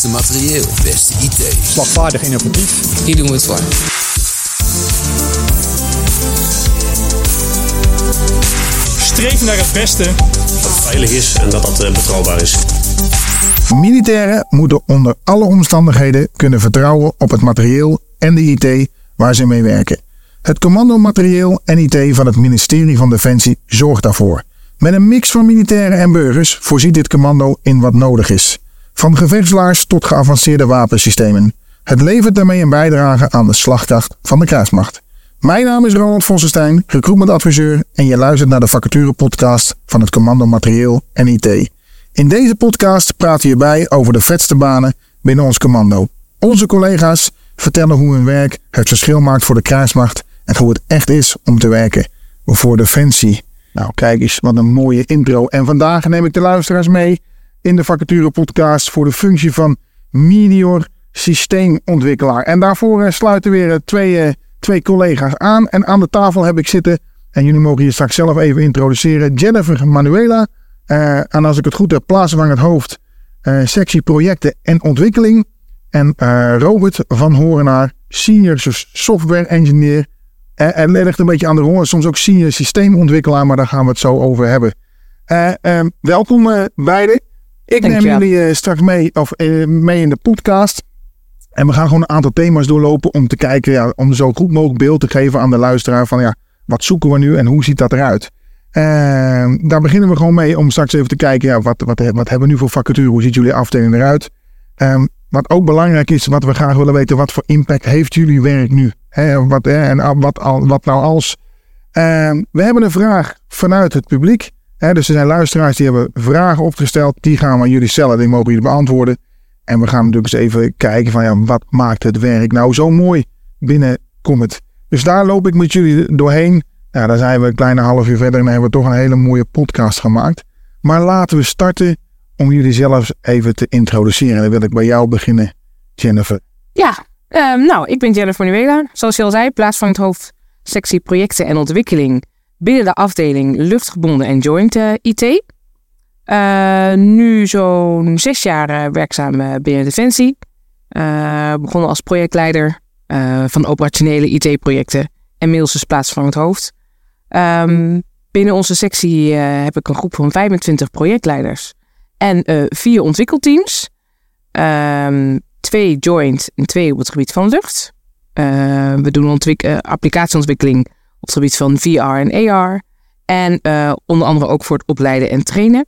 Beste materieel, beste IT. Slagvaardig innovatief. Hier doen we het voor. Streef naar het beste. Dat het veilig is en dat dat eh, betrouwbaar is. Militairen moeten onder alle omstandigheden kunnen vertrouwen op het materieel en de IT waar ze mee werken. Het commando materieel en IT van het ministerie van Defensie zorgt daarvoor. Met een mix van militairen en burgers voorziet dit commando in wat nodig is. Van gevechtslaars tot geavanceerde wapensystemen. Het levert daarmee een bijdrage aan de slagkracht van de kruismacht. Mijn naam is Ronald Vossenstein, recruitmentadviseur en je luistert naar de vacature podcast van het Commando Materieel en IT. In deze podcast praten we bij over de vetste banen binnen ons commando. Onze collega's vertellen hoe hun werk het verschil maakt voor de kruismacht en hoe het echt is om te werken voor Defensie. Nou, kijk eens, wat een mooie intro. En vandaag neem ik de luisteraars mee in de vacature podcast voor de functie van Meteor systeemontwikkelaar. En daarvoor eh, sluiten weer eh, twee, eh, twee collega's aan. En aan de tafel heb ik zitten, en jullie mogen je straks zelf even introduceren, Jennifer Manuela. En als ik het goed heb, plaatsen van het hoofd, sectie projecten en ontwikkeling. En Robert van Horenaar, senior software engineer. En ligt een beetje aan de rol, soms ook senior systeemontwikkelaar, maar daar gaan we het zo over hebben. welkom beiden. Ik neem jullie straks mee, of, mee in de podcast. En we gaan gewoon een aantal thema's doorlopen om te kijken, ja, om zo goed mogelijk beeld te geven aan de luisteraar van ja, wat zoeken we nu en hoe ziet dat eruit? Uh, daar beginnen we gewoon mee om straks even te kijken, ja, wat, wat, wat hebben we nu voor vacature? Hoe ziet jullie afdeling eruit? Um, wat ook belangrijk is, wat we graag willen weten, wat voor impact heeft jullie werk nu? Wat, en wat, al, wat nou als? Uh, we hebben een vraag vanuit het publiek. Dus er zijn luisteraars die hebben vragen opgesteld. Die gaan we jullie stellen, die mogen jullie beantwoorden. En we gaan natuurlijk eens even kijken van ja, wat maakt het werk nou zo mooi binnen Comet. Dus daar loop ik met jullie doorheen. Ja, daar zijn we een kleine half uur verder en hebben we toch een hele mooie podcast gemaakt. Maar laten we starten om jullie zelf even te introduceren. Dan wil ik bij jou beginnen, Jennifer. Ja, um, nou, ik ben Jennifer Nuela. Zoals je al zei, plaats van het hoofd sectie projecten en ontwikkeling binnen de afdeling luchtgebonden en joint uh, IT. Uh, nu zo'n zes jaar uh, werkzaam binnen Defensie. begonnen als projectleider van operationele IT-projecten en plaats van het hoofd. Um, binnen onze sectie heb ik een groep van 25 projectleiders en vier ontwikkelteams. Um, twee joint en twee op het gebied van lucht. We doen applicatieontwikkeling op het gebied van VR en AR. En onder andere ook voor het opleiden en trainen.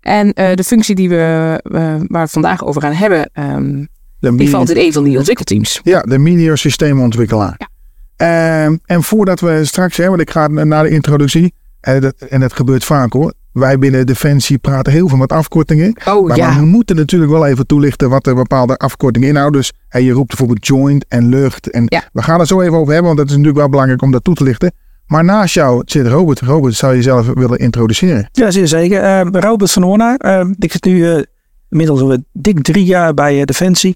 En de functie die we, waar we het vandaag over gaan hebben, um, die valt in een van die ontwikkelteams. Ja, de Meteor systeemontwikkelaar. Ja. Uh, en voordat we straks, hè, want ik ga naar de introductie, en dat, en dat gebeurt vaak hoor. Wij binnen Defensie praten heel veel met afkortingen. Oh, maar ja. we moeten natuurlijk wel even toelichten wat er bepaalde afkortingen inhouden. Dus hè, je roept bijvoorbeeld joint en lucht. En ja. we gaan er zo even over hebben, want dat is natuurlijk wel belangrijk om dat toe te lichten. Maar naast jou zit Robert. Robert, zou je jezelf willen introduceren? Ja, zeer zeker. Uh, Robert van Hoornaar. Uh, ik zit nu uh, inmiddels dik drie jaar bij Defensie.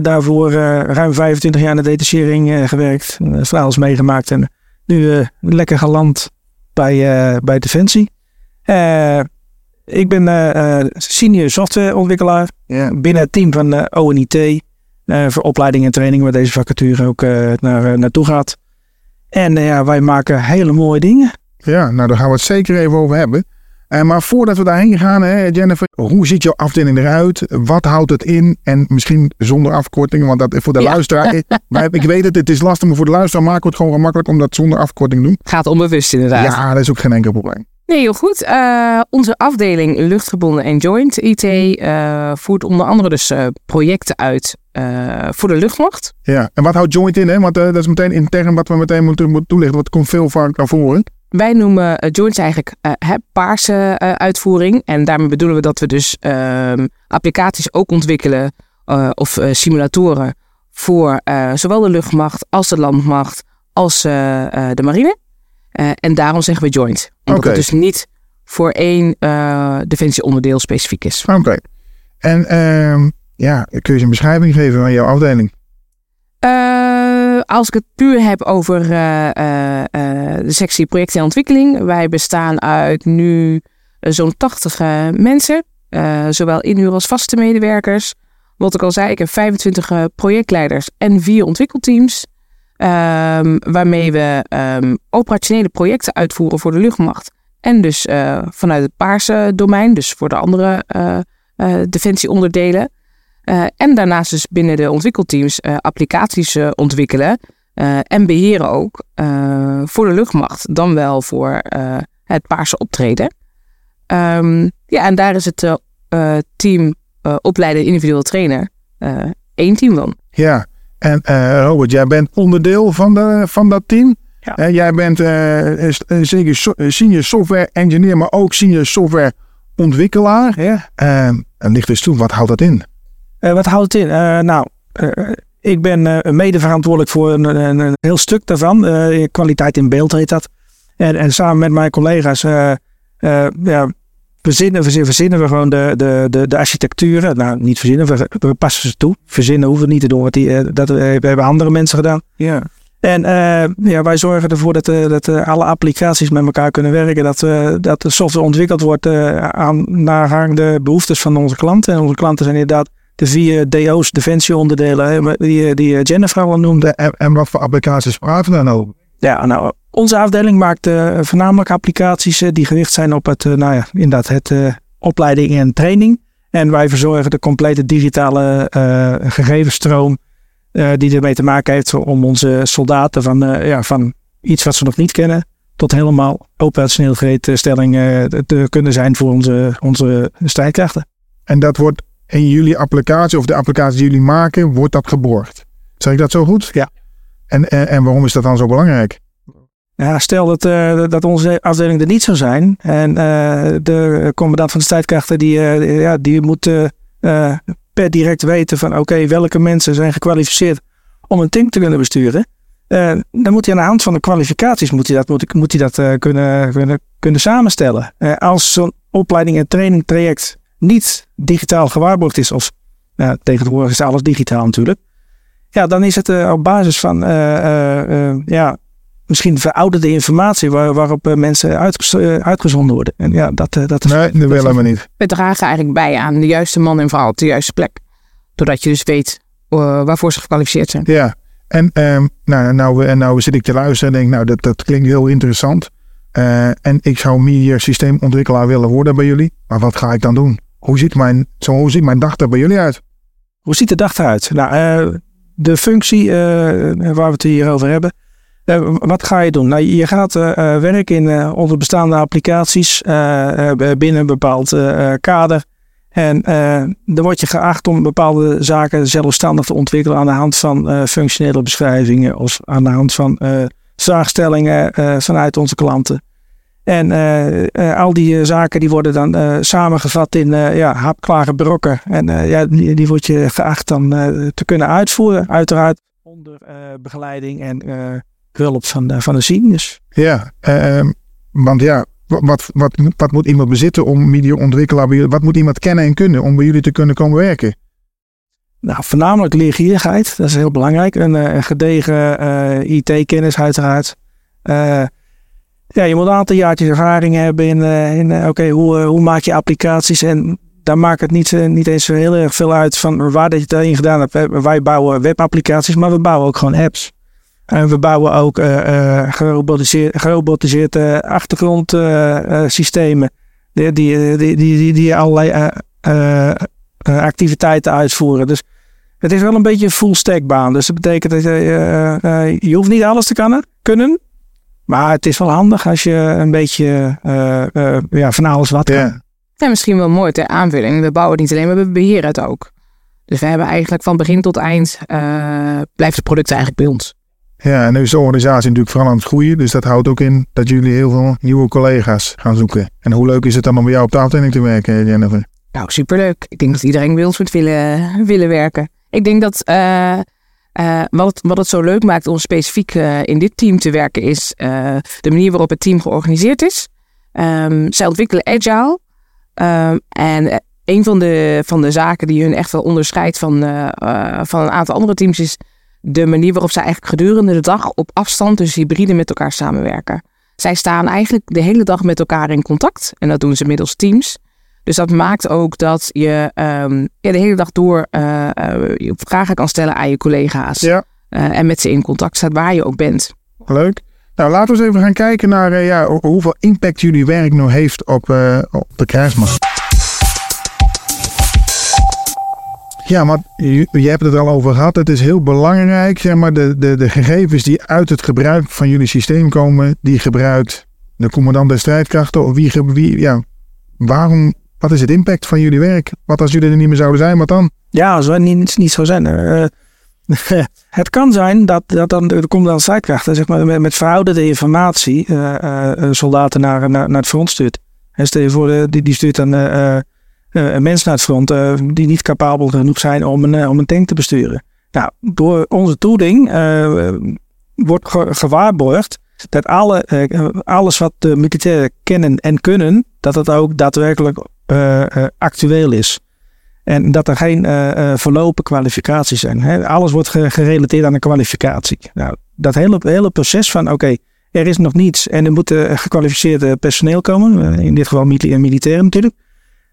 Daarvoor uh, ruim 25 jaar in de detachering uh, gewerkt. Uh, meegemaakt. En nu lekker geland bij, bij Defensie. Ik ben senior softwareontwikkelaar. Yeah. Binnen het team van ONIT. voor opleiding en training waar deze vacature ook naar, naartoe gaat. En ja, wij maken hele mooie dingen. Ja, nou daar gaan we het zeker even over hebben. Uh, maar voordat we daarheen gaan, hè, Jennifer, hoe ziet jouw afdeling eruit? Wat houdt het in? En misschien zonder afkorting, want dat voor de Ja. luisteraar. maar ik weet het, het is lastig, maar voor de luisteraar maken we het gewoon gemakkelijk om dat zonder afkorting te doen. Gaat onbewust inderdaad. Ja, dat is ook geen enkel probleem. Nee, heel goed. Eh, onze afdeling luchtgebonden en joint IT eh, voert onder andere dus eh, projecten uit voor de luchtmacht. Ja, en wat houdt joint in? Hè? Want dat is meteen intern wat we meteen moeten, moeten toelichten. Want het komt veel vaak naar voren. Wij noemen joints eigenlijk hè, paarse uitvoering. En daarmee bedoelen we dat we dus ehm, applicaties ook ontwikkelen of simulatoren voor zowel de luchtmacht als de landmacht als de marine. En daarom zeggen we joint. Omdat het dus niet voor één defensieonderdeel specifiek is. Oké. En ehm, ja, kun je eens een beschrijving geven van jouw afdeling? Uh, als ik het puur heb over de sectie projecten en ontwikkeling. Wij bestaan uit nu zo'n 80 mensen. zowel inhuur als vaste medewerkers. Wat ik al zei, ik heb 25 eh, projectleiders en vier ontwikkelteams. Ehm, waarmee we ehm, operationele projecten uitvoeren voor de luchtmacht. En dus eh, vanuit het paarse domein, dus voor de andere eh, eh, defensieonderdelen. En daarnaast dus binnen de ontwikkelteams applicaties ontwikkelen en beheren ook voor de luchtmacht, dan wel voor het paarse optreden. Ehm, ja, en daar is het team opleiden individueel trainer één team van. Ja, en eh, Robert, jij bent onderdeel van, de, van dat team. Ja. Jij bent eh, eh, zeker so- senior software engineer, maar ook senior software ontwikkelaar. Ja. En ligt dus toe, wat houdt dat in? Wat houdt het in? Nou, ik ben mede verantwoordelijk voor een, een, een heel stuk daarvan. Kwaliteit in beeld heet dat. En, en samen met mijn collega's ja, verzinnen, verzinnen, verzinnen we gewoon de, de, de, de architecturen. Nou, niet verzinnen, we, we passen ze toe. Verzinnen hoeven we niet te doen, want die, eh, dat eh, hebben andere mensen gedaan. Ja. En eh, ja, wij zorgen ervoor dat, dat alle applicaties met elkaar kunnen werken. Dat, eh, dat de software ontwikkeld wordt eh, aan, naar de behoeftes van onze klanten. En onze klanten zijn inderdaad de vier DO's, defensieonderdelen, hè, die, die Jennifer al noemde. En, en wat voor applicaties praten we dan over? Ja, nou, onze afdeling maakt eh, voornamelijk applicaties eh, die gericht zijn op het, eh, nou ja, inderdaad, het opleiding en training. En wij verzorgen de complete digitale gegevensstroom die ermee te maken heeft om onze soldaten van, ja, van iets wat ze nog niet kennen tot helemaal operationeel gereedstelling te kunnen zijn voor onze, onze strijdkrachten. En dat wordt in jullie applicatie, of de applicatie die jullie maken, wordt dat geborgd. Zeg ik dat zo goed? Ja. En, en, waarom is dat dan zo belangrijk? Ja, stel dat, eh, dat onze afdeling er niet zou zijn. En eh, de commandant van de strijdkrachten die, eh, ja, die moet per direct weten van oké, welke mensen zijn gekwalificeerd om een team te kunnen besturen. Dan moet hij aan de hand van de kwalificaties moet hij dat, moet, moet hij dat kunnen, kunnen, kunnen samenstellen. Als zo'n opleiding en training traject niet digitaal gewaarborgd is, of nou, tegenwoordig is alles digitaal natuurlijk. Ja, dan is het eh, op basis van eh, eh, ja, misschien verouderde informatie waar, waarop mensen uitgezonden worden. En ja, dat, eh, dat is. Nee, dat willen we niet. We dragen eigenlijk bij aan de juiste man en vrouw op de juiste plek. Doordat je dus weet eh, waarvoor ze gekwalificeerd zijn. Ja, en ehm, nou, nou, en nou zit ik te luisteren en denk, nou, dat, dat klinkt heel interessant. Eh, en ik zou meer systeemontwikkelaar willen worden bij jullie. Maar wat ga ik dan doen? Hoe ziet mijn, zo, hoe ziet mijn dag er bij jullie uit? Hoe ziet de dag eruit? Nou, eh, de functie eh, waar we het hier over hebben. Eh, wat ga je doen? Nou, je gaat eh, werken in onze bestaande applicaties binnen een bepaald kader. En dan word je geacht om bepaalde zaken zelfstandig te ontwikkelen aan de hand van functionele beschrijvingen of aan de hand van vraagstellingen vanuit onze klanten. En eh, eh, al die eh, zaken die worden dan samengevat in ja, hapklare brokken. En ja, die, die word je geacht dan te kunnen uitvoeren. Uiteraard onder begeleiding en hulp van, de- van de seniors. Ja, ehm, want ja, wa- wat, wat, wat moet iemand bezitten om media-ontwikkelaar bij jullie, wat moet iemand kennen en kunnen om bij jullie te kunnen komen werken? Nou, voornamelijk leergierigheid, dat is heel belangrijk. Een, een gedegen IT-kennis uiteraard. Eh, ja, je moet een aantal jaartjes ervaring hebben in, eh, in eh, oké, hoe, eh, hoe maak je applicaties en daar maakt het niet, niet eens heel erg veel uit van waar dat je het erin gedaan hebt. Wij- bouwen webapplicaties, maar we bouwen ook gewoon apps. En we bouwen ook gerobotiseerd, gerobotiseerde achtergrondsystemen die, die, die, die, die allerlei activiteiten uitvoeren. Dus het is wel een beetje een full stack baan. Dus dat betekent dat je, je hoeft niet alles te kunnen. Maar het is wel handig als je een beetje eh, eh, ja, van alles wat kan. Ja, En misschien wel mooi ter aanvulling. We bouwen het niet alleen, maar we beheren het ook. Dus we hebben eigenlijk van begin tot eind eh, blijft het product eigenlijk bij ons. ja, en nu is de organisatie natuurlijk vooral aan het groeien. Dus dat houdt ook in dat jullie heel veel nieuwe collega's gaan zoeken. En hoe leuk is het dan om bij jou op de afdeling te werken, Jennifer? Nou, superleuk. Ik denk dat iedereen bij ons moet willen, willen werken. Ik denk dat eh, eh, wat, wat het zo leuk maakt om specifiek eh, in dit team te werken, is eh, de manier waarop het team georganiseerd is. Ehm, zij ontwikkelen agile. Ehm, en een van de, van de zaken die hun echt wel onderscheidt van, van een aantal andere teams is de manier waarop zij eigenlijk gedurende de dag op afstand, dus hybride, met elkaar samenwerken. Zij staan eigenlijk de hele dag met elkaar in contact. En dat doen ze middels teams. Dus dat maakt ook dat je ehm, ja, de hele dag door je vragen kan stellen aan je collega's. Ja. Eh, en met ze in contact staat waar je ook bent. Leuk. Nou, laten we eens even gaan kijken naar ja, ho- hoeveel impact jullie werk nou heeft op, op de krijgsmacht. Ja, maar je, je hebt het er al over gehad. Het is heel belangrijk, zeg maar, de, de, de gegevens die uit het gebruik van jullie systeem komen, die gebruikt de commandant der strijdkrachten. Of wie, wie, ja, waarom, wat is het impact van jullie werk? Wat als jullie er niet meer zouden zijn, wat dan? Ja, als wij niet, niet zo zijn. eh, het kan zijn dat, dat dan de commandant strijdkrachten zeg maar, met, met verouderde informatie eh, eh, eh, soldaten naar, naar, het front stuurt. En stel je voor, eh, die, die stuurt dan eh, eh, een mens naar het front eh, die niet capabel genoeg zijn om een, eh, om een tank te besturen. Nou, door onze tooling eh, wordt ge- gewaarborgd dat alle, eh, alles wat de militairen kennen en kunnen, dat het ook daadwerkelijk eh, eh, actueel is. En dat er geen eh, eh, verlopen kwalificaties zijn. Alles wordt ge- gerelateerd aan een kwalificatie. Nou, dat hele, hele proces van oké, er is nog niets en er moet eh, gekwalificeerd personeel komen. eh, in dit geval mili- militairen natuurlijk.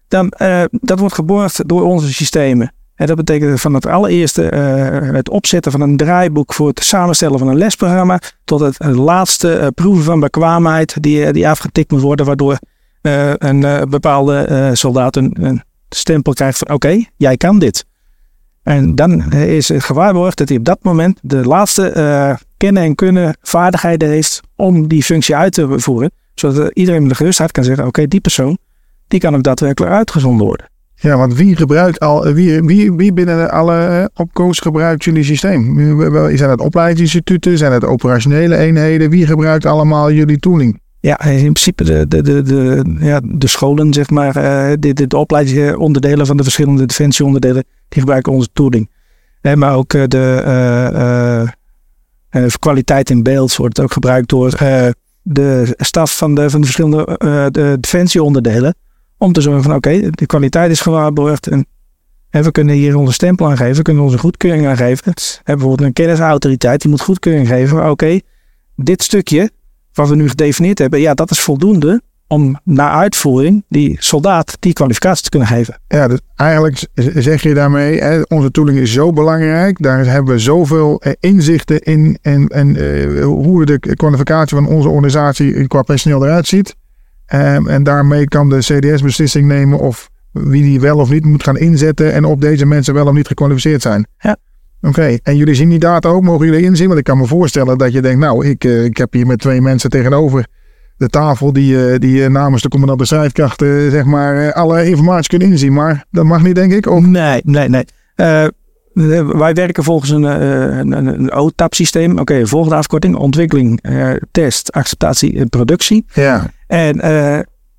Dan, eh, dat wordt geborgd door onze systemen. En dat betekent van het allereerste eh, het opzetten van een draaiboek voor het samenstellen van een lesprogramma. Tot het eh, laatste eh, proeven van bekwaamheid die, eh, die afgetikt moet worden. Waardoor eh, een eh, bepaalde eh, soldaat een, een stempel krijgt van oké, jij kan dit. En dan is het gewaarborgd dat hij op dat moment de laatste kennen en kunnen vaardigheden heeft om die functie uit te voeren. Zodat iedereen met de gerustheid kan zeggen, oké, die persoon, die kan ook daadwerkelijk uitgezonden worden. Ja, want wie gebruikt al, wie, wie, wie binnen alle opkoos gebruikt jullie systeem? Zijn het opleidingsinstituten? Zijn het operationele eenheden? Wie gebruikt allemaal jullie tooling? Ja, in principe de, de, de, de, ja, de scholen, zeg maar, eh, de, de, de opleidingsonderdelen van de verschillende defensieonderdelen, die gebruiken onze tooling. Maar ook eh, de eh, kwaliteit in beeld wordt ook gebruikt door de staf van de, van de verschillende de defensieonderdelen. Om te zorgen van oké, de kwaliteit is gewaarborgd en we kunnen hier onze stempel aangeven, we kunnen onze goedkeuring aangeven. We hebben bijvoorbeeld een kennisautoriteit, die moet goedkeuring geven. Oké, dit stukje wat we nu gedefinieerd hebben, ja, dat is voldoende om na uitvoering die soldaat die kwalificatie te kunnen geven. Ja, dus eigenlijk zeg je daarmee, hè, onze tooling is zo belangrijk. Daar hebben we zoveel eh, inzichten in en, en eh, hoe de kwalificatie van onze organisatie qua personeel eruit ziet. Ehm, en daarmee kan de CDS beslissing nemen of wie die wel of niet moet gaan inzetten en of deze mensen wel of niet gekwalificeerd zijn. Ja. Oké, en jullie zien die data ook, mogen jullie inzien? Want ik kan me voorstellen dat je denkt, nou, ik, eh, ik heb hier met twee mensen tegenover de tafel die, eh, die eh, namens de commandant de strijdkrachten, zeg maar, alle informatie kunnen inzien. Maar dat mag niet, denk ik. Of, Nee, nee, nee. Wij werken volgens een, een, een, OTAP-systeem. Oké, volgende afkorting: ontwikkeling, test, acceptatie en productie. ja, En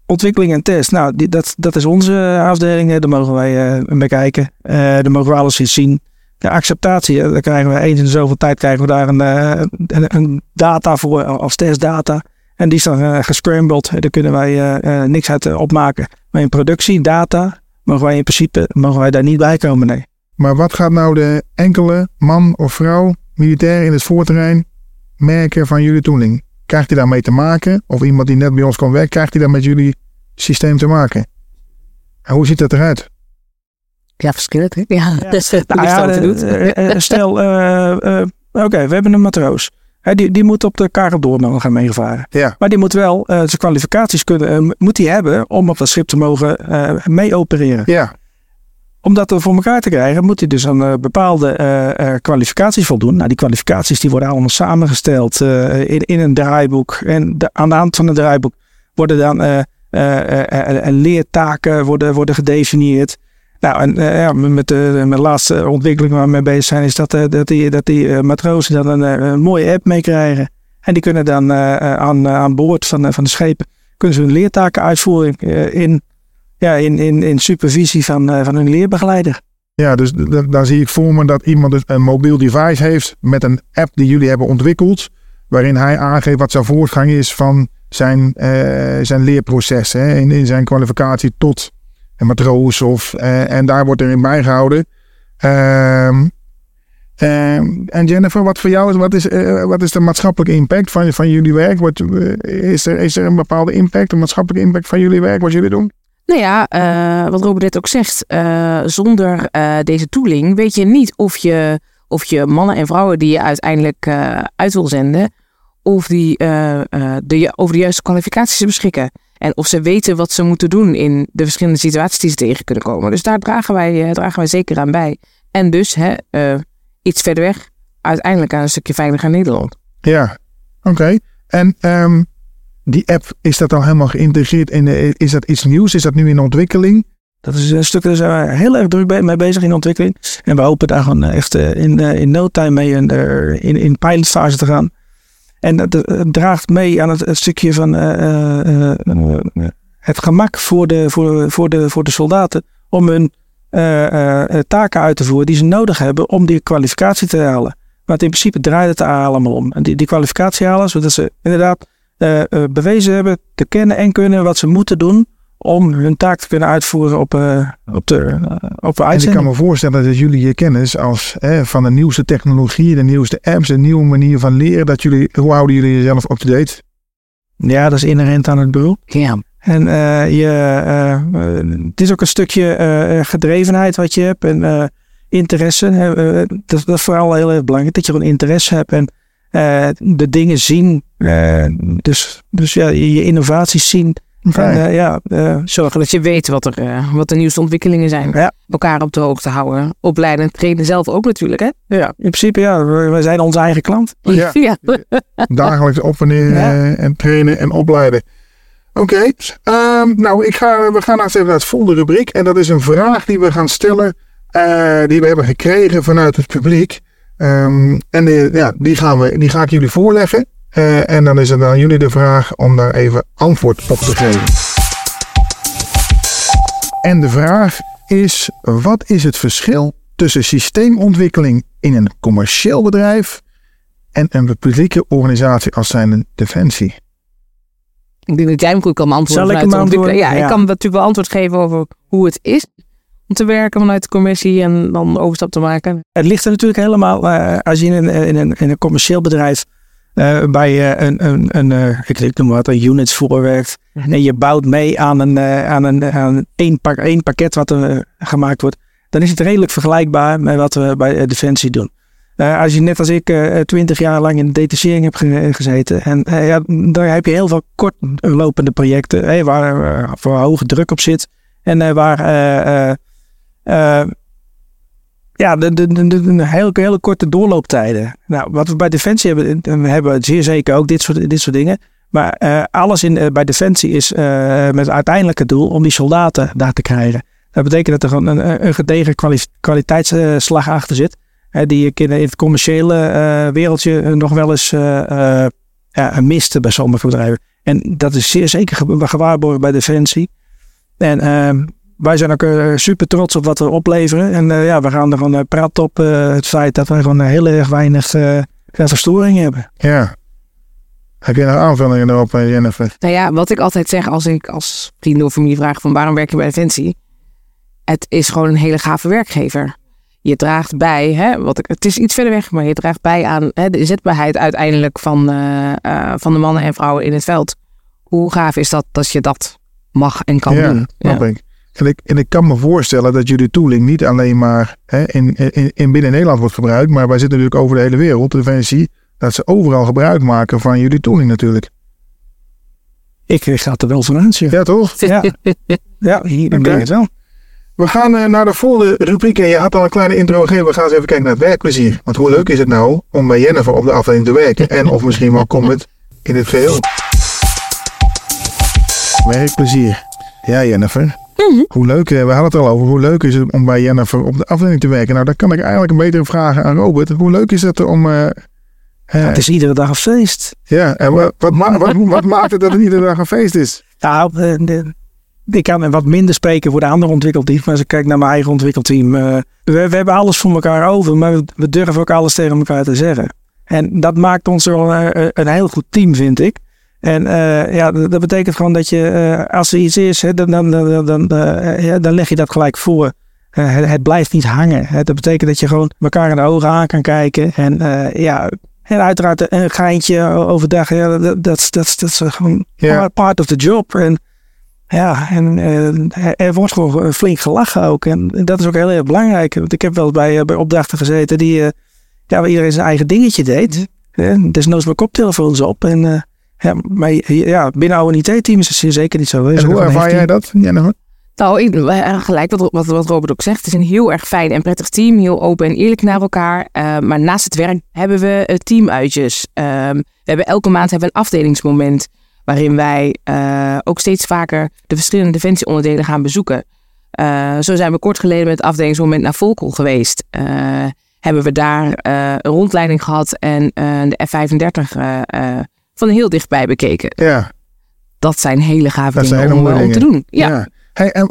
ontwikkeling en test, nou, die, dat, dat is onze afdeling. Daar mogen wij bekijken. Daar mogen we alles in zien. De acceptatie, daar krijgen we eens in zoveel tijd krijgen we daar een, eh, een, een data voor als testdata. En die is dan eh, gescrambled. Daar kunnen wij eh, niks uit opmaken. Maar in productie, data, mogen wij in principe mogen wij daar niet bij komen. Nee. maar wat gaat nou de enkele man of vrouw, militair in het voorterrein, merken van jullie tooling? Krijgt hij daarmee te maken? Of iemand die net bij ons komt werken, krijgt hij daar met jullie systeem te maken? En hoe ziet dat eruit? Ja, verschillend. hè? Ja, dat is het Nou ja, eh, doet. eh, eh, stel, eh, eh, oké, we hebben een matroos. Hè, die, die moet op de Karel Doorman gaan meegevaren. Ja. Maar die moet wel eh, zijn kwalificaties kunnen, eh, moet hij hebben om op dat schip te mogen eh, mee opereren. Ja, Om dat voor elkaar te krijgen, moet hij dus aan eh, bepaalde eh, eh, kwalificaties voldoen. Nou, die kwalificaties die worden allemaal samengesteld eh, in, in een draaiboek. En de, aan de hand van het draaiboek worden dan eh, eh, eh, eh, leertaken worden, worden gedefinieerd. Nou, en eh, ja, met, de, met laatste ontwikkeling waar we mee bezig zijn, is dat, eh, dat die, dat die eh, matrozen dan een, een mooie app meekrijgen. En die kunnen dan aan, aan boord van, van de schepen, kunnen ze hun leertaken uitvoeren in, ja, in, in, in supervisie van, van hun leerbegeleider. ja dus daar zie ik voor me dat iemand een mobiel device heeft met een app die jullie hebben ontwikkeld. Waarin hij aangeeft wat zijn voortgang is van zijn, zijn leerproces. Hè, in, in zijn kwalificatie tot een matroos. Of, eh, en daar wordt erin bijgehouden. Ehm, ehm, en Jennifer, wat voor jou is, wat is, eh, wat is de maatschappelijke impact van, van jullie werk? Wat, eh, is, er, is er een bepaalde impact, een maatschappelijke impact van jullie werk, wat jullie doen? Nou ja, wat Robert net ook zegt, zonder deze tooling weet je niet of je, of je mannen en vrouwen die je uiteindelijk uit wil zenden, of die de, over de juiste kwalificaties beschikken. En of ze weten wat ze moeten doen in de verschillende situaties die ze tegen kunnen komen. Dus daar dragen wij, eh, dragen wij zeker aan bij. En dus hè, eh, iets verder weg, uiteindelijk aan een stukje veiliger Nederland. Ja, oké. En ehm, die app, is dat al helemaal geïntegreerd? In de, is dat iets nieuws? Is dat nu in ontwikkeling? Dat is een stuk, daar zijn we heel erg druk mee bezig in ontwikkeling. En we hopen daar gewoon echt eh, in, in no time mee in, in, in pilotfase te gaan. En dat eh, draagt mee aan het, het stukje van eh, eh, het gemak voor de, voor, voor, de, voor de soldaten om hun taken uit te voeren die ze nodig hebben om die kwalificatie te halen. Want in principe draait het er allemaal om. En die, die kwalificatie halen, zodat ze inderdaad bewezen hebben te kennen en kunnen wat ze moeten doen om hun taak te kunnen uitvoeren op, eh, op de, op de En ik kan me voorstellen dat jullie je kennis als hè, van de nieuwste technologie, de nieuwste apps, een nieuwe manier van leren, dat jullie, hoe houden jullie jezelf up-to-date? Ja, dat is inherent aan het beroep. Ja. En eh, je, het is ook een stukje gedrevenheid wat je hebt en eh, interesse. hè, dat, dat is vooral heel erg belangrijk, dat je gewoon interesse hebt en eh, de dingen zien. eh, dus, dus ja, je, je innovaties zien. En, eh, ja, eh, Zorgen dat je weet wat, er, eh, wat de nieuwste ontwikkelingen zijn. Ja. Elkaar op de hoogte houden. Opleiden en trainen zelf ook natuurlijk, hè? ja, in principe, ja, we, we zijn onze eigen klant. Ja. ja. Dagelijks op en neer Ja. en trainen en opleiden. Oké, ehm, nou ik ga, we gaan nou even naar het volgende rubriek. En dat is een vraag die we gaan stellen, eh, die we hebben gekregen vanuit het publiek. Ehm, en die, ja, die, gaan we, die ga ik jullie voorleggen. Eh, en dan is het aan jullie de vraag om daar even antwoord op te geven. En de vraag is, wat is het verschil tussen systeemontwikkeling in een commercieel bedrijf en een publieke organisatie als zijn Defensie? Ik denk dat jij hem goed kan beantwoorden. Zal ik hem beantwoorden? Ja, Ja. ik kan natuurlijk wel antwoord geven over hoe het is om te werken vanuit de commissie en dan overstap te maken. Het ligt er natuurlijk helemaal, eh, als je in een, in een, in een commercieel bedrijf eh, bij eh, een, een, een eh, ik, ik noem wat, een units voorwerkt. En je bouwt mee aan een, aan een, aan één, pak, één pakket wat er gemaakt wordt. Dan is het redelijk vergelijkbaar met wat we bij Defensie doen. Als je net als ik twintig jaar lang in de detachering hebt ge- gezeten. En ja, daar heb je heel veel kortlopende projecten. waar voor hoge druk op zit. En waar ja, de, de, de, hele, hele korte doorlooptijden. Nou, wat we bij Defensie hebben, en we hebben zeer zeker ook dit soort, dit soort dingen. Maar eh, alles in, eh, bij Defensie is eh, met uiteindelijke doel om die soldaten daar te krijgen. Dat betekent dat er gewoon een, een gedegen kwali- kwaliteitsslag achter zit. Die ik in, in het commerciële wereldje nog wel eens ja, miste bij sommige bedrijven. En dat is zeer zeker ge- gewaarborgd bij Defensie. En ehm, wij zijn ook eh, super trots op wat we opleveren. En eh, ja, we gaan er gewoon uh, praten op eh, het feit dat we gewoon heel erg weinig eh, verstoringen hebben. Ja. Heb je nog aanvullingen erop, eh, Jennifer? Nou ja, wat ik altijd zeg als ik als vrienden of familie vraag van waarom werk je bij Defensie? Het is gewoon een hele gave werkgever. Je draagt bij, hè, wat ik, het is iets verder weg, maar je draagt bij aan hè, de inzetbaarheid uiteindelijk van, eh, eh, van de mannen en vrouwen in het veld. Hoe gaaf is dat dat je dat mag en kan ja, doen? snap ik. En ik. En ik kan me voorstellen dat jullie tooling niet alleen maar hè, in, in, in binnen Nederland wordt gebruikt, maar wij zitten natuurlijk over de hele wereld, de Defensie, dat ze overal gebruik maken van jullie tooling natuurlijk. Ik ga er wel van uit, ja. Toch? Ja, ja hier Oké. denk ik het wel. We gaan eh, naar de volgende rubriek. En je had al een kleine intro gegeven. We gaan eens even kijken naar het werkplezier. Want hoe leuk is het nou om bij Jennifer op de afdeling te werken? En of misschien wel Comet in het geheel. Werkplezier. Ja, Jennifer. Hoe leuk, eh, we hadden het al over, hoe leuk is het om bij Jennifer op de afdeling te werken? Nou, dan kan ik eigenlijk een betere vragen aan Robert. Hoe leuk is het om... eh, Het is iedere dag een feest. ja, en wat, wat, ma- wat, wat maakt het dat het iedere dag een feest is? Nou, de- ik kan wat minder spreken voor de andere ontwikkelteams. Maar als ik kijk naar mijn eigen ontwikkelteam. we, we hebben alles voor elkaar over. Maar we, we durven ook alles tegen elkaar te zeggen. En dat maakt ons wel een heel goed team, vind ik. En eh, ja, dat dat betekent gewoon dat je, eh, als er iets is, hè, dan, dan, dan, dan, eh, ja, dan leg je dat gelijk voor. Het, het blijft niet hangen. Hè. Dat betekent dat je gewoon elkaar in de ogen aan kan kijken. En ja, en uiteraard een geintje overdag. Ja, dat, dat, dat, dat is gewoon part of the job. En Ja, en er wordt gewoon flink gelachen ook. En dat is ook heel erg belangrijk. Want ik heb wel bij, bij opdrachten gezeten die, ja, waar iedereen zijn eigen dingetje deed. Uh, desnoods mijn koptelefoons op. En, ja, maar ja, binnen oude IT-team is het zeker niet zo. hè. En hoe ervaar jij dat, Jennifer? Nou, ik, gelijk wat, wat, wat Robert ook zegt. Het is een heel erg fijn en prettig team. Heel open en eerlijk naar elkaar. Eh, maar naast het werk hebben we eh, teamuitjes. Ehm, we hebben elke maand hebben we een afdelingsmoment. Waarin wij eh, ook steeds vaker de verschillende defensieonderdelen gaan bezoeken. Eh, zo zijn we kort geleden met het afdelingsmoment naar Volkel geweest. Eh, hebben we daar eh, een rondleiding gehad en eh, de F-35 eh, eh, van heel dichtbij bekeken. Ja. Dat zijn hele gave Dat zijn dingen hele om, mooie eh, om te dingen. doen. Ja. Hey, en,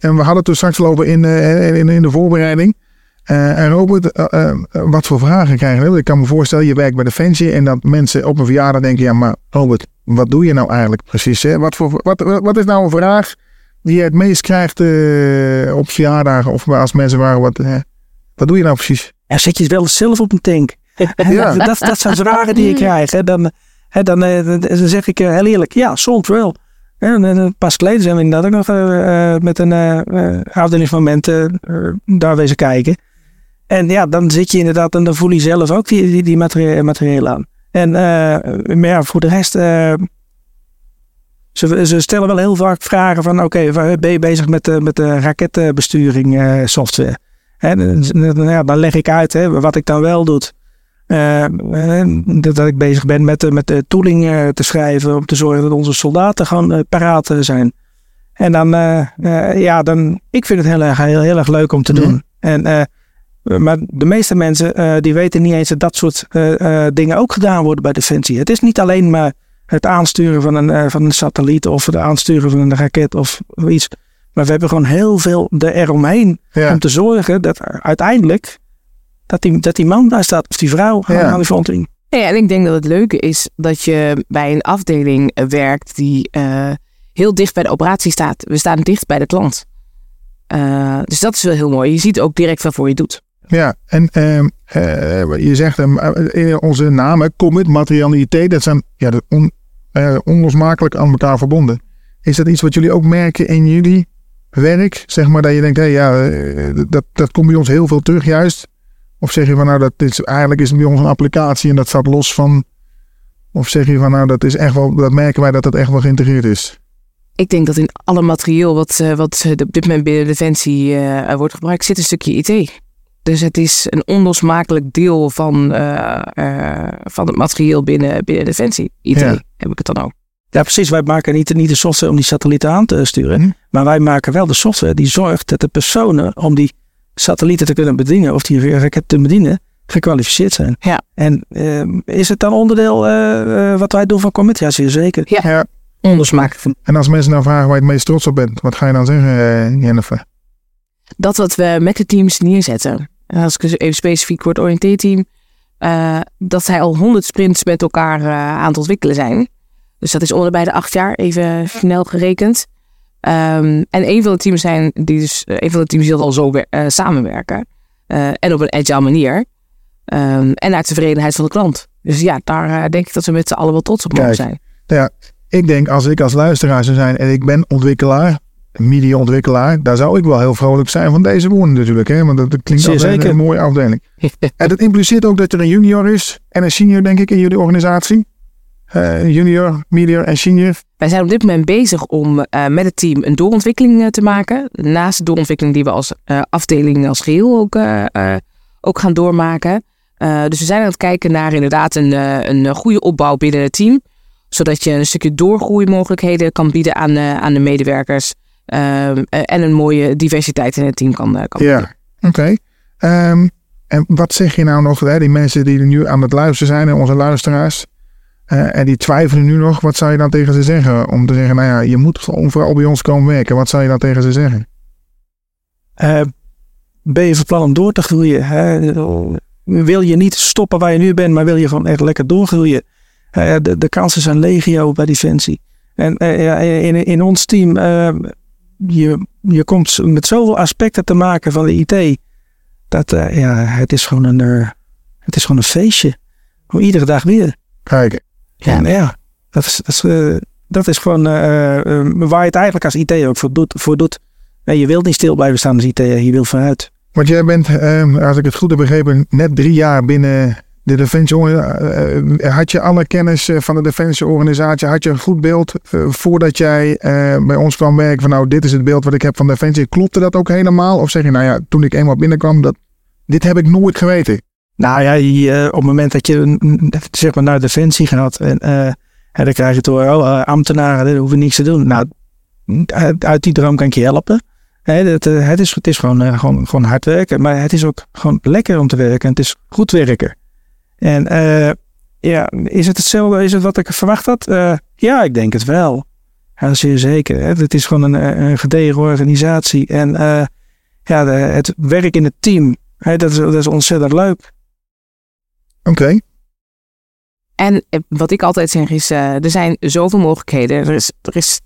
we hadden het toen straks al over in, eh, in, in de voorbereiding. Eh, en Robert, eh, eh, wat voor vragen krijgen we? Ik kan me voorstellen, je werkt bij Defensie en dat mensen op een verjaardag denken, ja maar Robert, wat doe je nou eigenlijk precies? Hè? Wat, voor, wat, wat is nou een vraag die je het meest krijgt eh, op verjaardagen of als mensen waren, wat, eh, wat doe je nou precies? Ja, zet je wel eens zelf op een tank. Ja. dat, dat zijn vragen die je krijgt. Hè. Dan, dan, eh, dan, zeg ik eh, heel eerlijk, ja, soms wel. En, pas geleden zijn we inderdaad ook nog eh, met een eh, afdelingsmoment eh, daar wezen kijken. En ja, dan zit je inderdaad en dan voel je zelf ook die, die, die materie- materieel aan. En maar ja, voor de rest, ze, ze stellen wel heel vaak vragen van, oké, ben je bezig met, de- met de raketbesturing software? Ja, dan leg ik uit hè, wat ik dan wel doe. Eh, eh, dat, dat ik bezig ben met, de- met de tooling eh, te schrijven. Om te zorgen dat onze soldaten gewoon paraat zijn. En dan, ja, dan, ik vind het heel erg, heel, heel erg leuk om te Mhm. doen. En, maar de meeste mensen die weten niet eens dat dat soort dingen ook gedaan worden bij Defensie. Het is niet alleen maar het aansturen van een, van een satelliet of het aansturen van een raket of iets. Maar we hebben gewoon heel veel eromheen Ja. om te zorgen dat uiteindelijk dat die, dat die man daar staat of die vrouw aan- Ja. aan de frontlinie. Ja, en ik denk dat het leuke is dat je bij een afdeling eh, werkt die eh, heel dicht bij de operatie staat. We staan dicht bij de klant. Eh, dus dat is wel heel mooi. Je ziet ook direct waarvoor je doet. Ja, en ehm, eh, je zegt hem, eh, onze namen, commit, materialiteit, dat zijn ja, on, eh, onlosmakelijk aan elkaar verbonden. Is dat iets wat jullie ook merken in jullie werk? Zeg maar dat je denkt, hé, ja, eh, dat, dat komt bij ons heel veel terug juist. Of zeg je van, nou, dat is, eigenlijk is het bij ons een applicatie en dat staat los van... Of zeg je van, nou, dat is echt wel, dat merken wij dat dat echt wel geïntegreerd is. Ik denk dat in alle materieel wat, eh, wat eh, op dit moment binnen Defensie eh, wordt gebruikt, zit een stukje IT. Dus het is een onlosmakelijk deel van, eh, eh, van het materieel binnen, binnen Defensie. IT Ja. heb ik het dan ook. Ja, precies. Wij maken niet, niet de software om die satellieten aan te sturen. Mhm. Maar wij maken wel de software die zorgt dat de personen om die satellieten te kunnen bedienen of die raket te bedienen, gekwalificeerd zijn. Ja. En eh, is het dan onderdeel eh, eh, wat wij doen van Commit? Ja, zeer zeker. Ja. Ja. Onlosmakelijk. En als mensen nou vragen waar je het meest trots op bent, wat ga je dan zeggen, eh, Jennifer? dat wat we met de teams neerzetten. En als ik dus even specifiek voor het oriënteerteam, eh dat zij al 100 sprints met elkaar eh, aan het ontwikkelen zijn. Dus dat is onder bij de acht jaar, even snel gerekend. Ehm, en een van de teams zijn die dus, eh, een van de teams die al zo wer- eh, samenwerken. Eh, en op een agile manier. Ehm, en uit tevredenheid van de klant. Dus ja, daar denk ik dat we met z'n allen wel trots op mogen Kijk. zijn. Ik denk als ik als luisteraar zou zijn en ik ben ontwikkelaar, media-ontwikkelaar, daar zou ik wel heel vrolijk zijn van deze woorden natuurlijk. Hè? Want dat, dat klinkt een, zeker. een mooie afdeling. en dat impliceert ook dat er een junior is en een senior denk ik in jullie organisatie. Eh, junior, medior en senior. Wij zijn op dit moment bezig om eh, met het team een doorontwikkeling eh, te maken. Naast de doorontwikkeling die we als afdeling als geheel ook, ook gaan doormaken. Dus we zijn aan het kijken naar inderdaad een, een goede opbouw binnen het team. Zodat je een stukje doorgroeimogelijkheden kan bieden aan, aan de medewerkers. Ehm, eh, en een mooie diversiteit in het team kan, kan bieden. Ja, oké. Ehm, en wat zeg je nou nog, hè, die mensen die er nu aan het luisteren zijn en onze luisteraars. Eh, en die twijfelen nu nog, wat zou je dan tegen ze zeggen? Om te zeggen, nou ja, je moet vooral bij ons komen werken. Wat zou je dan tegen ze zeggen? Eh, ben je van plan om door te groeien? Hè? Wil je niet stoppen waar je nu bent, maar wil je gewoon echt lekker doorgroeien? Eh, de, de kansen zijn legio bij Defensie. En in, in ons team, je, je komt met zoveel aspecten te maken van de IT. Dat ja, het is gewoon een, het is gewoon een feestje. Gewoon iedere dag weer. Kijk, Ja. En ja, dat is, dat is, eh, dat is gewoon eh, eh, waar je het eigenlijk als IT ook voor doet. Voor doet. Je wilt niet stil blijven staan als IT, je wilt vooruit. Want jij bent, eh, als ik het goed heb begrepen, net drie jaar binnen de Defensie. had je alle kennis van de Defensie-organisatie? Had je een goed beeld voordat jij bij ons kwam werken? Van nou, dit is het beeld wat ik heb van Defensie. Klopte dat ook helemaal? Of zeg je, nou ja, toen ik eenmaal binnenkwam, dat, dit heb ik nooit geweten? Nou ja, eh, op het moment dat je zeg maar naar Defensie gaat en, eh, dan krijg je door oh, eh, ambtenaren, daar hoeven niks te doen. Nou, uit, die droom kan ik je helpen. Het, het, is, het is gewoon, gewoon, gewoon hard werken, maar het is ook gewoon lekker om te werken. Het is goed werken. En ja, is het hetzelfde? Is het wat ik verwacht had? Ja, ik denk het wel. Ja, zeer zeker. Het is gewoon een, gedegen organisatie. En ja, het werk in het team, hè, dat, is, dat is ontzettend leuk. Oké. En eh, wat ik altijd zeg is, eh, er zijn zoveel mogelijkheden. Er is, er, is,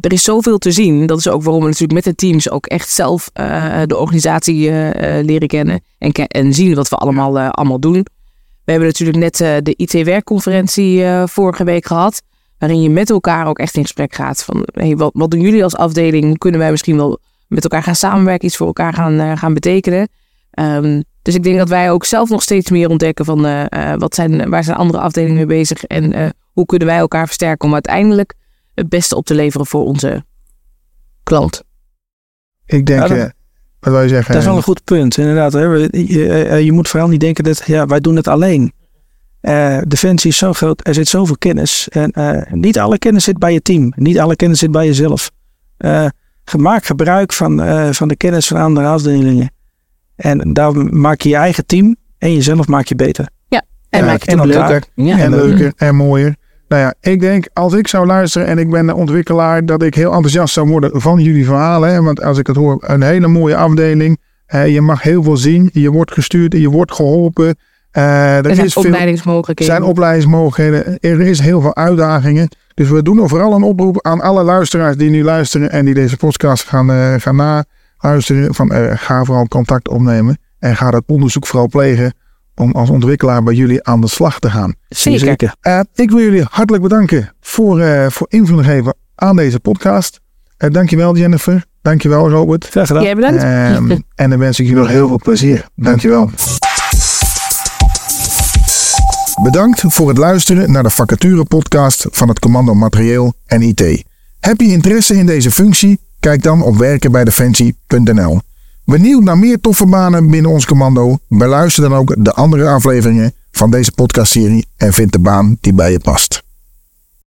er is zoveel te zien. Dat is ook waarom we natuurlijk met de teams ook echt zelf eh, de organisatie leren kennen. En, en zien wat we allemaal, allemaal doen. We hebben natuurlijk net de IT-werkconferentie vorige week gehad. Waarin je met elkaar ook echt in gesprek gaat. Van, hey, wat, wat doen jullie als afdeling? Kunnen wij misschien wel met elkaar gaan samenwerken? Iets voor elkaar gaan, gaan betekenen? Ehm, dus ik denk dat wij ook zelf nog steeds meer ontdekken van eh, eh, wat zijn, waar zijn andere afdelingen mee bezig en eh, hoe kunnen wij elkaar versterken om uiteindelijk het beste op te leveren voor onze klant. Ik denk, Ja, dat- wat wil je zeggen? Dat is wel een goed punt, inderdaad. Hè. Je, je moet vooral niet denken dat ja, wij doen het alleen. Eh Defensie is zo groot, er zit zoveel kennis. En eh, niet alle kennis zit bij je team. Niet alle kennis zit bij jezelf. Eh, maak gebruik van, eh, van de kennis van andere afdelingen. En daar maak je je eigen team en jezelf maak je beter. En Ja, maak het en leuker. Ja. en leuker en mooier. Nou ja, ik denk als ik zou luisteren en ik ben de ontwikkelaar, dat ik heel enthousiast zou worden van jullie verhalen. Hè? Want als ik het hoor, een hele mooie afdeling. Eh, je mag heel veel zien. Je wordt gestuurd, je wordt geholpen. Eh, er Er zijn is veel, opleidingsmogelijkheden. zijn opleidingsmogelijkheden. Er is heel veel uitdagingen. Dus we doen vooral een oproep aan alle luisteraars die nu luisteren en die deze podcast gaan, eh, gaan naluisteren. Van, eh, ga vooral contact opnemen en ga dat onderzoek vooral plegen om als ontwikkelaar bij jullie aan de slag te gaan. Zeker. Eh, ik wil jullie hartelijk bedanken voor, eh voor invulling geven aan deze podcast. Eh, dankjewel Jennifer. Dankjewel Robert. Graag gedaan. Jij bedankt. Ehm, en dan wens ik jullie nog heel veel plezier. Dankjewel. Bedankt voor het luisteren naar de vacature podcast van het Commando Materieel en IT. Heb je interesse in deze functie? Kijk dan op werkenbijdefensie.nl. Benieuwd naar meer toffe banen binnen ons commando? Beluister dan ook de andere afleveringen van deze podcastserie en vind de baan die bij je past.